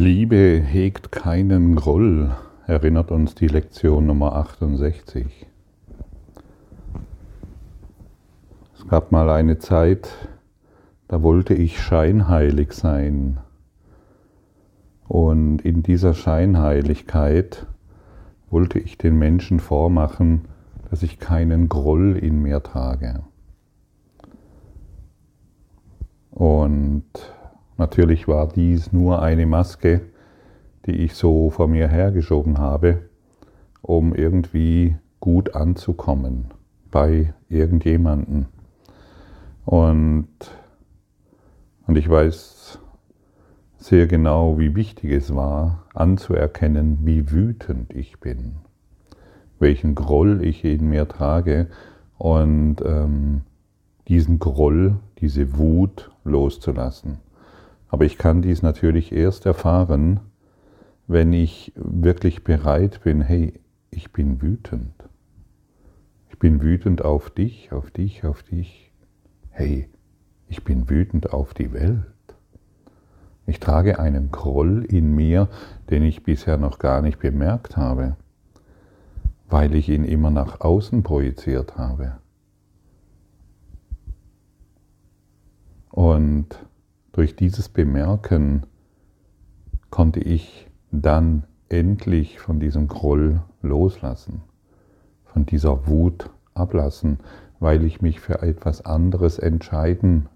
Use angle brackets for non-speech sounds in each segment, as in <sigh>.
Liebe hegt keinen Groll, erinnert uns die Lektion Nummer 68. Es gab mal eine Zeit, da wollte ich scheinheilig sein. Und in dieser Scheinheiligkeit wollte ich den Menschen vormachen, dass ich keinen Groll in mir trage. Und natürlich war dies nur eine Maske, die ich so vor mir hergeschoben habe, um irgendwie gut anzukommen bei irgendjemanden. Und, und ich weiß sehr genau, wie wichtig es war, anzuerkennen, wie wütend ich bin, welchen Groll ich in mir trage und ähm, diesen Groll, diese Wut loszulassen. Aber ich kann dies natürlich erst erfahren, wenn ich wirklich bereit bin, hey, ich bin wütend. Ich bin wütend auf dich, auf dich, auf dich. Hey, ich bin wütend auf die Welt. Ich trage einen Groll in mir, den ich bisher noch gar nicht bemerkt habe, weil ich ihn immer nach außen projiziert habe. Und durch dieses Bemerken konnte ich dann endlich von diesem Groll loslassen, von dieser Wut ablassen, weil ich mich für etwas anderes entscheiden,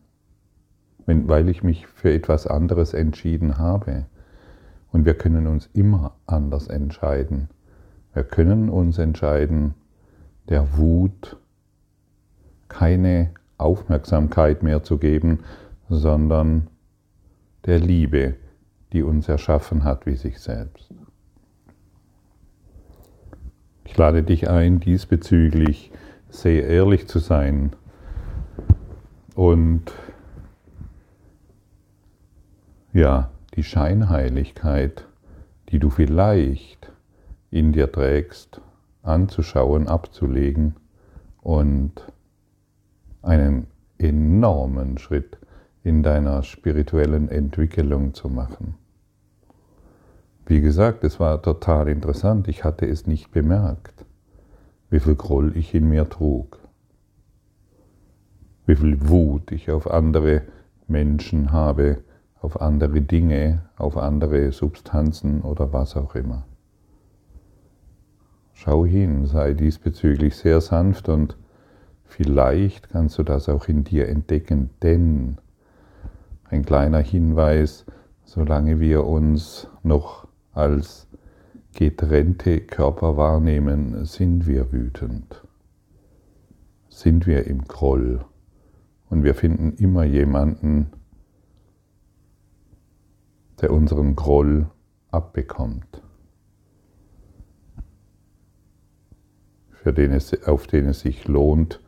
weil ich mich für etwas anderes entschieden habe. Und wir können uns immer anders entscheiden. Wir können uns entscheiden, der Wut keine Aufmerksamkeit mehr zu geben, sondern der Liebe, die uns erschaffen hat wie sich selbst. Ich lade dich ein, diesbezüglich sehr ehrlich zu sein und ja, die Scheinheiligkeit, die du vielleicht in dir trägst, anzuschauen, abzulegen und einen enormen Schritt in deiner spirituellen Entwicklung zu machen. Wie gesagt, es war total interessant, ich hatte es nicht bemerkt, wie viel Groll ich in mir trug, wie viel Wut ich auf andere Menschen habe, auf andere Dinge, auf andere Substanzen oder was auch immer. Schau hin, sei diesbezüglich sehr sanft und vielleicht kannst du das auch in dir entdecken, denn ein kleiner Hinweis, solange wir uns noch als getrennte Körper wahrnehmen, sind wir wütend, sind wir im Groll. Und wir finden immer jemanden, der unseren Groll abbekommt, für den es, auf den es sich lohnt,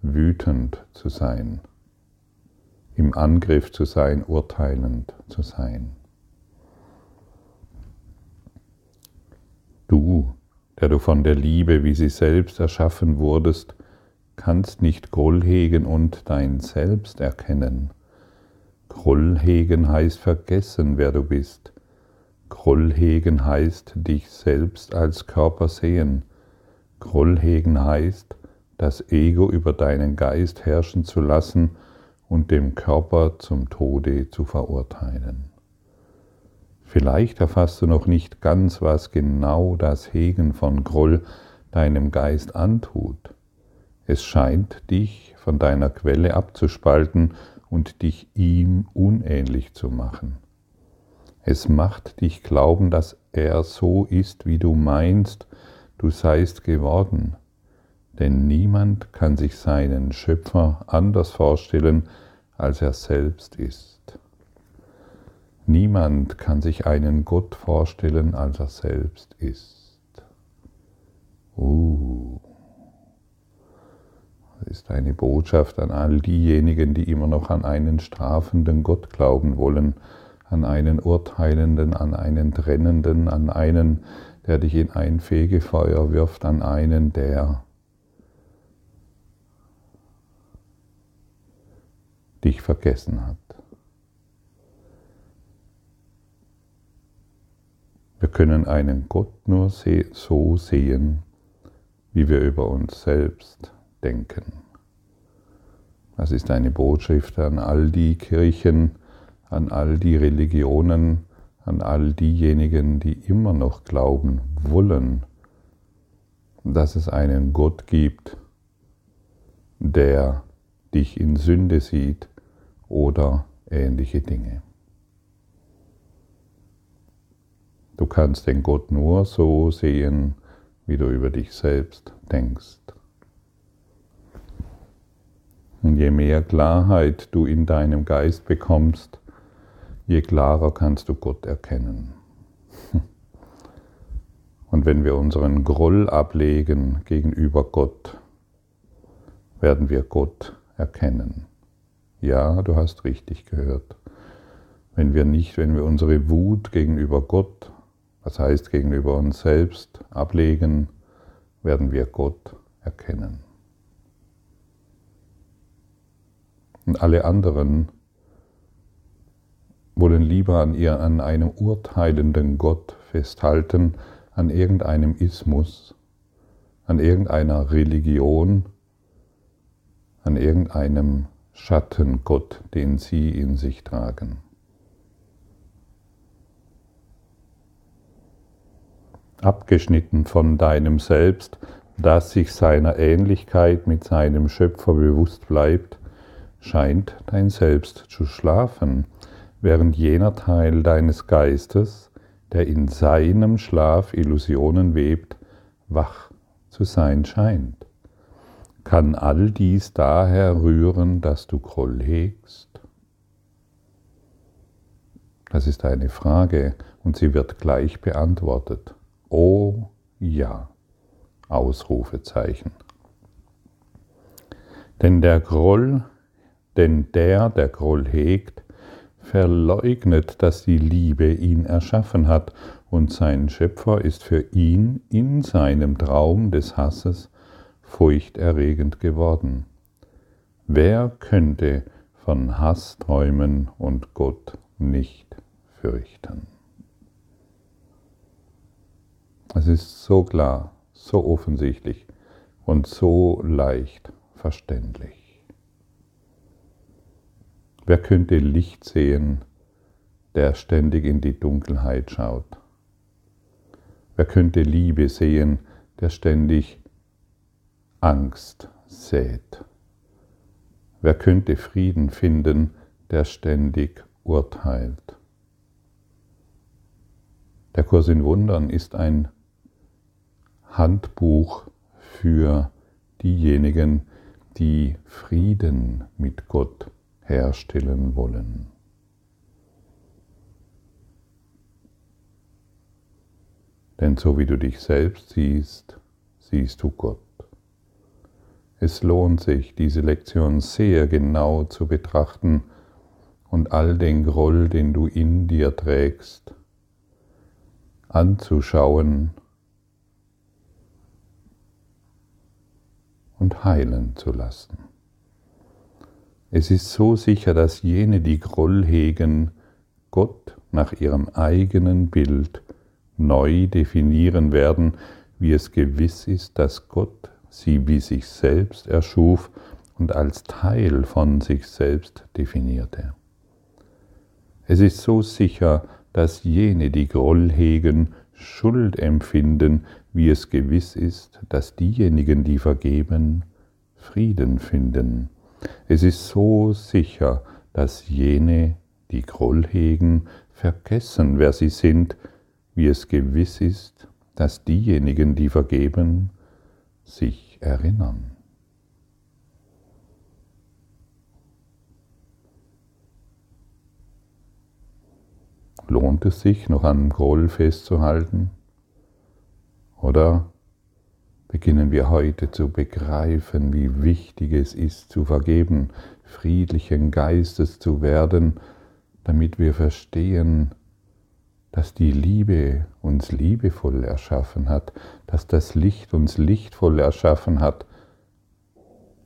wütend zu sein im Angriff zu sein, urteilend zu sein. Du, der du von der Liebe, wie sie selbst erschaffen wurdest, kannst nicht Groll hegen und dein Selbst erkennen. Groll hegen heißt vergessen, wer du bist. Groll hegen heißt dich selbst als Körper sehen. Groll hegen heißt, das Ego über deinen Geist herrschen zu lassen und dem Körper zum Tode zu verurteilen. Vielleicht erfasst du noch nicht ganz, was genau das Hegen von Groll deinem Geist antut. Es scheint dich von deiner Quelle abzuspalten und dich ihm unähnlich zu machen. Es macht dich glauben, dass er so ist, wie du meinst, du seist geworden. Denn niemand kann sich seinen Schöpfer anders vorstellen, als er selbst ist. Niemand kann sich einen Gott vorstellen, als er selbst ist. Uh. Das ist eine Botschaft an all diejenigen, die immer noch an einen strafenden Gott glauben wollen, an einen urteilenden, an einen trennenden, an einen, der dich in ein Fegefeuer wirft, an einen, der dich vergessen hat. Wir können einen Gott nur so sehen, wie wir über uns selbst denken. Das ist eine Botschaft an all die Kirchen, an all die Religionen, an all diejenigen, die immer noch glauben wollen, dass es einen Gott gibt, der dich in Sünde sieht oder ähnliche Dinge. Du kannst den Gott nur so sehen, wie du über dich selbst denkst. Und je mehr Klarheit du in deinem Geist bekommst, je klarer kannst du Gott erkennen. <laughs> Und wenn wir unseren Groll ablegen gegenüber Gott, werden wir Gott erkennen. Ja, du hast richtig gehört. Wenn wir nicht, wenn wir unsere Wut gegenüber Gott, das heißt gegenüber uns selbst, ablegen, werden wir Gott erkennen. Und alle anderen wollen lieber an, ihr, an einem urteilenden Gott festhalten, an irgendeinem Ismus, an irgendeiner Religion, an irgendeinem Schattengott, den sie in sich tragen. Abgeschnitten von deinem Selbst, das sich seiner Ähnlichkeit mit seinem Schöpfer bewusst bleibt, scheint dein Selbst zu schlafen, während jener Teil deines Geistes, der in seinem Schlaf Illusionen webt, wach zu sein scheint. Kann all dies daher rühren, dass du Groll hegst? Das ist eine Frage und sie wird gleich beantwortet. Oh ja. Ausrufezeichen. Denn der Groll, denn der, der Groll hegt, verleugnet, dass die Liebe ihn erschaffen hat und sein Schöpfer ist für ihn in seinem Traum des Hasses furchterregend geworden. Wer könnte von Hass träumen und Gott nicht fürchten? Es ist so klar, so offensichtlich und so leicht verständlich. Wer könnte Licht sehen, der ständig in die Dunkelheit schaut? Wer könnte Liebe sehen, der ständig Angst sät? Wer könnte Frieden finden, der ständig urteilt? Der Kurs in Wundern ist ein Handbuch für diejenigen, die Frieden mit Gott herstellen wollen. Denn so wie du dich selbst siehst, siehst du Gott. Es lohnt sich, diese Lektion sehr genau zu betrachten und all den Groll, den du in dir trägst, anzuschauen und heilen zu lassen. Es ist so sicher, dass jene, die Groll hegen, Gott nach ihrem eigenen Bild neu definieren werden, wie es gewiss ist, dass Gott sie wie sich selbst erschuf und als Teil von sich selbst definierte. Es ist so sicher, dass jene, die Groll hegen, Schuld empfinden, wie es gewiss ist, dass diejenigen, die vergeben, Frieden finden. Es ist so sicher, dass jene, die Groll hegen, vergessen, wer sie sind, wie es gewiss ist, dass diejenigen, die vergeben, sich erinnern. Lohnt es sich, noch an Groll festzuhalten? Oder beginnen wir heute zu begreifen, wie wichtig es ist, zu vergeben, friedlichen Geistes zu werden, damit wir verstehen, dass die Liebe uns liebevoll erschaffen hat, dass das Licht uns lichtvoll erschaffen hat,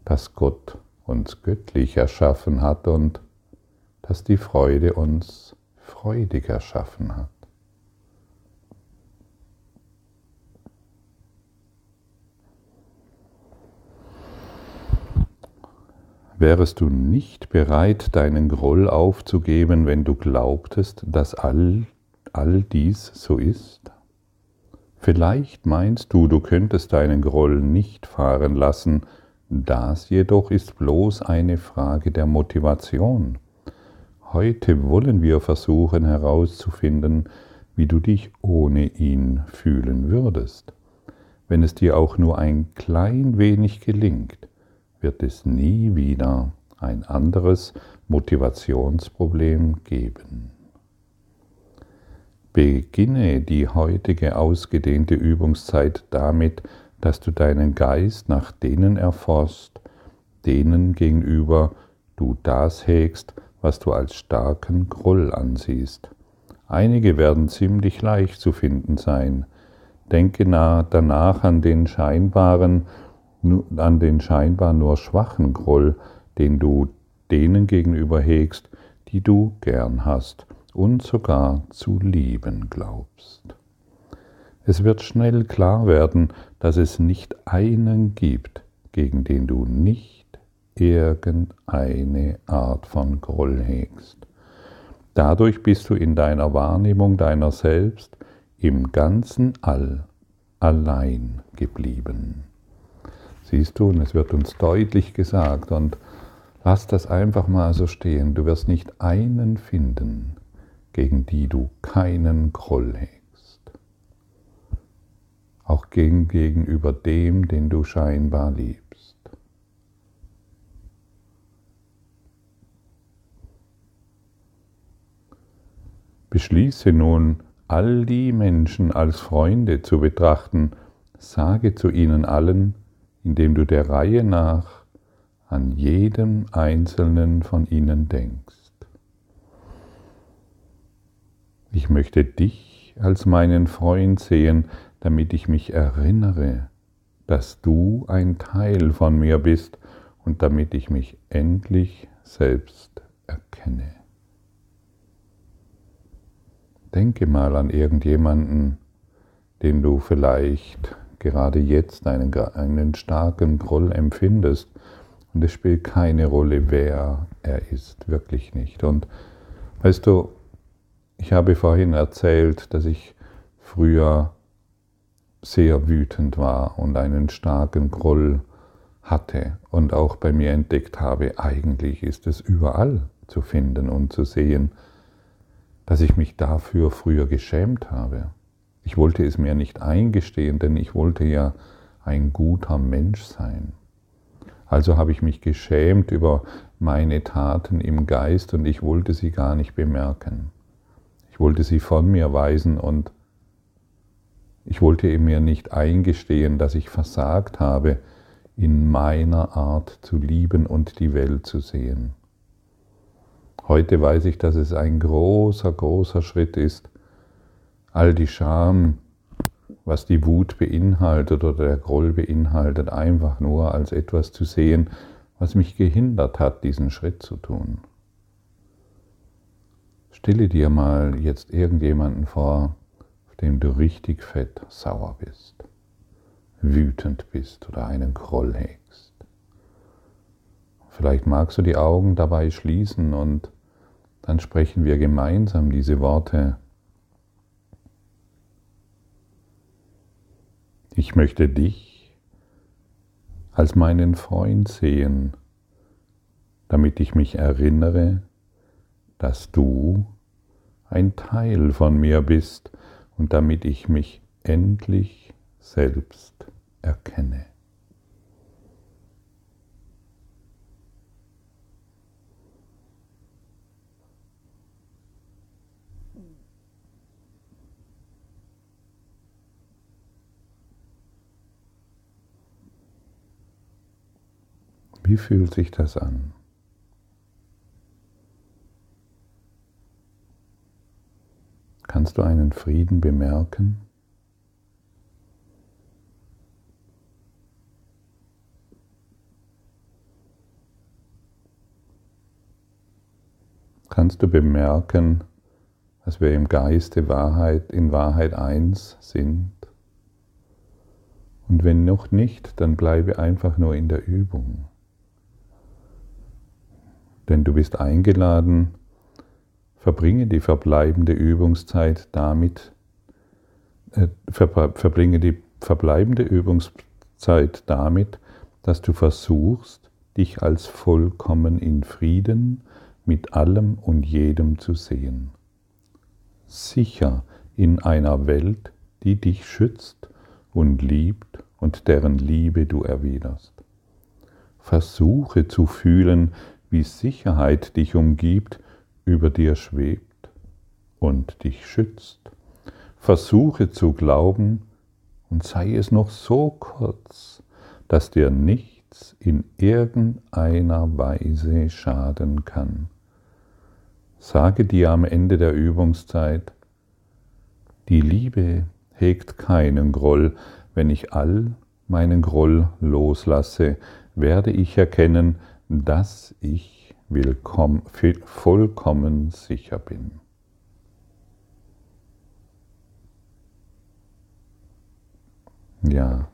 dass Gott uns göttlich erschaffen hat und dass die Freude uns freudig erschaffen hat. Wärest du nicht bereit, deinen Groll aufzugeben, wenn du glaubtest, dass all all dies so ist? Vielleicht meinst du, du könntest deinen Groll nicht fahren lassen, das jedoch ist bloß eine Frage der Motivation. Heute wollen wir versuchen herauszufinden, wie du dich ohne ihn fühlen würdest. Wenn es dir auch nur ein klein wenig gelingt, wird es nie wieder ein anderes Motivationsproblem geben. Beginne die heutige ausgedehnte Übungszeit damit, dass du deinen Geist nach denen erforst, denen gegenüber du das hegst, was du als starken Groll ansiehst. Einige werden ziemlich leicht zu finden sein. Denke danach an den scheinbaren an den scheinbar nur schwachen Groll, den du denen gegenüber hegst, die du gern hast und sogar zu lieben glaubst. Es wird schnell klar werden, dass es nicht einen gibt, gegen den du nicht irgendeine Art von Groll hegst. Dadurch bist du in deiner Wahrnehmung deiner selbst im ganzen All allein geblieben. Siehst du, und es wird uns deutlich gesagt, und lass das einfach mal so stehen, du wirst nicht einen finden, gegen die du keinen Groll hegst. Auch gegen, gegenüber dem, den du scheinbar liebst. Beschließe nun, all die Menschen als Freunde zu betrachten, sage zu ihnen allen, indem du der Reihe nach an jedem einzelnen von ihnen denkst. Ich möchte dich als meinen Freund sehen, damit ich mich erinnere, dass du ein Teil von mir bist und damit ich mich endlich selbst erkenne. Denke mal an irgendjemanden, den du vielleicht gerade jetzt einen, einen starken Groll empfindest. Und es spielt keine Rolle, wer er ist, wirklich nicht. Und weißt du, ich habe vorhin erzählt, dass ich früher sehr wütend war und einen starken Groll hatte und auch bei mir entdeckt habe, eigentlich ist es überall zu finden und zu sehen, dass ich mich dafür früher geschämt habe. Ich wollte es mir nicht eingestehen, denn ich wollte ja ein guter Mensch sein. Also habe ich mich geschämt über meine Taten im Geist und ich wollte sie gar nicht bemerken. Ich wollte sie von mir weisen und ich wollte mir nicht eingestehen, dass ich versagt habe, in meiner Art zu lieben und die Welt zu sehen. Heute weiß ich, dass es ein großer, großer Schritt ist, all die Scham, was die Wut beinhaltet oder der Groll beinhaltet, einfach nur als etwas zu sehen, was mich gehindert hat, diesen Schritt zu tun. Stelle dir mal jetzt irgendjemanden vor, auf dem du richtig fett sauer bist, wütend bist oder einen Groll hegst. Vielleicht magst du die Augen dabei schließen und dann sprechen wir gemeinsam diese Worte Ich möchte dich als meinen Freund sehen, damit ich mich erinnere, dass du ein Teil von mir bist und damit ich mich endlich selbst erkenne. Wie fühlt sich das an? Kannst du einen Frieden bemerken? Kannst du bemerken, dass wir im Geiste Wahrheit, in Wahrheit eins sind? Und wenn noch nicht, dann bleibe einfach nur in der Übung. Denn du bist eingeladen, verbringe die verbleibende Übungszeit damit, äh, verbringe die verbleibende Übungszeit damit, dass du versuchst, dich als vollkommen in Frieden mit allem und jedem zu sehen. Sicher in einer Welt, die dich schützt und liebt und deren Liebe du erwiderst. Versuche zu fühlen, wie Sicherheit dich umgibt, über dir schwebt und dich schützt. Versuche zu glauben, und sei es noch so kurz, dass dir nichts in irgendeiner Weise schaden kann. Sage dir am Ende der Übungszeit, die Liebe hegt keinen Groll, wenn ich all meinen Groll loslasse, werde ich erkennen, dass ich willkommen, vollkommen sicher bin. Ja,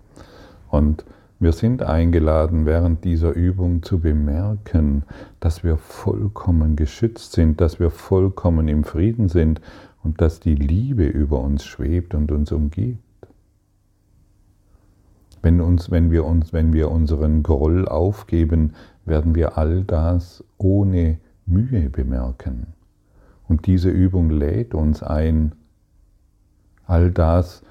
und wir sind eingeladen, während dieser Übung zu bemerken, dass wir vollkommen geschützt sind, dass wir vollkommen im Frieden sind und dass die Liebe über uns schwebt und uns umgibt. Wenn, uns, wenn, wir uns, wenn wir unseren Groll aufgeben, werden wir all das ohne Mühe bemerken. Und diese Übung lädt uns ein, all das,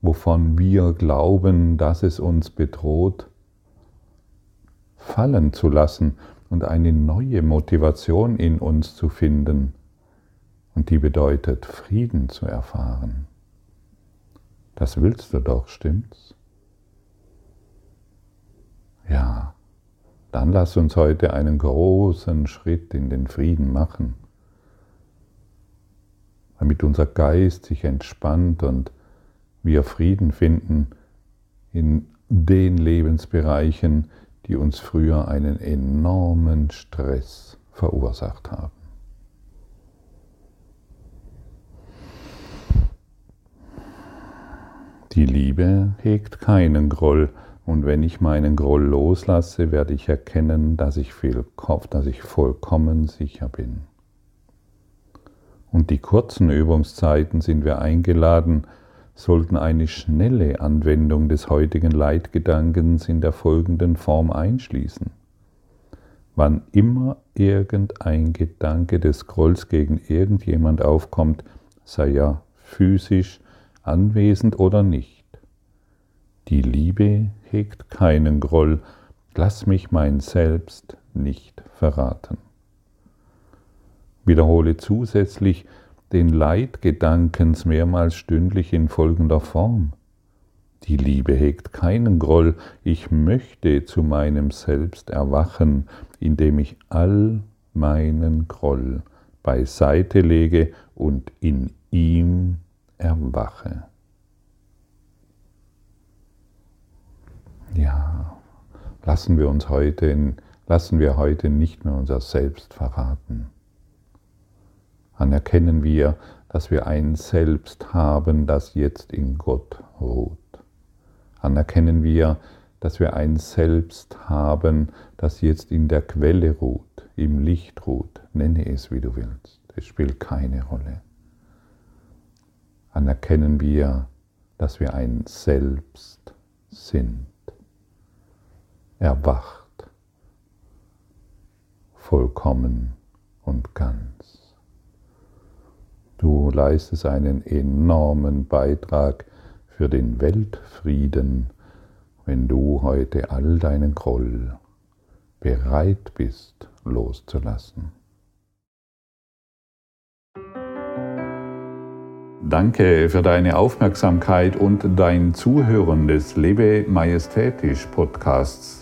wovon wir glauben, dass es uns bedroht, fallen zu lassen und eine neue Motivation in uns zu finden. Und die bedeutet, Frieden zu erfahren. Das willst du doch, stimmt's? Ja, dann lass uns heute einen großen Schritt in den Frieden machen, damit unser Geist sich entspannt und wir Frieden finden in den Lebensbereichen, die uns früher einen enormen Stress verursacht haben. Die Liebe hegt keinen Groll, und wenn ich meinen Groll loslasse, werde ich erkennen, dass ich, viel, dass ich vollkommen sicher bin. Und die kurzen Übungszeiten sind wir eingeladen, sollten eine schnelle Anwendung des heutigen Leitgedankens in der folgenden Form einschließen. Wann immer irgendein Gedanke des Grolls gegen irgendjemand aufkommt, sei er physisch anwesend oder nicht. Die Liebe hegt keinen Groll, lass mich mein Selbst nicht verraten. Wiederhole zusätzlich den Leitgedankens mehrmals stündlich in folgender Form. Die Liebe hegt keinen Groll, ich möchte zu meinem Selbst erwachen, indem ich all meinen Groll beiseite lege und in ihm erwache. Ja, lassen wir uns heute, lassen wir heute nicht mehr unser Selbst verraten anerkennen wir, dass wir ein Selbst haben, das jetzt in Gott ruht. Anerkennen wir, dass wir ein Selbst haben, das jetzt in der Quelle ruht, im Licht ruht. Nenne es, wie du willst. Es spielt keine Rolle. Anerkennen wir, dass wir ein Selbst sind. Erwacht, vollkommen und ganz. Du leistest einen enormen Beitrag für den Weltfrieden, wenn du heute all deinen Groll bereit bist loszulassen. Danke für deine Aufmerksamkeit und dein Zuhören des Lebe Majestätisch Podcasts.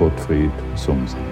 Gottfried Sumsen.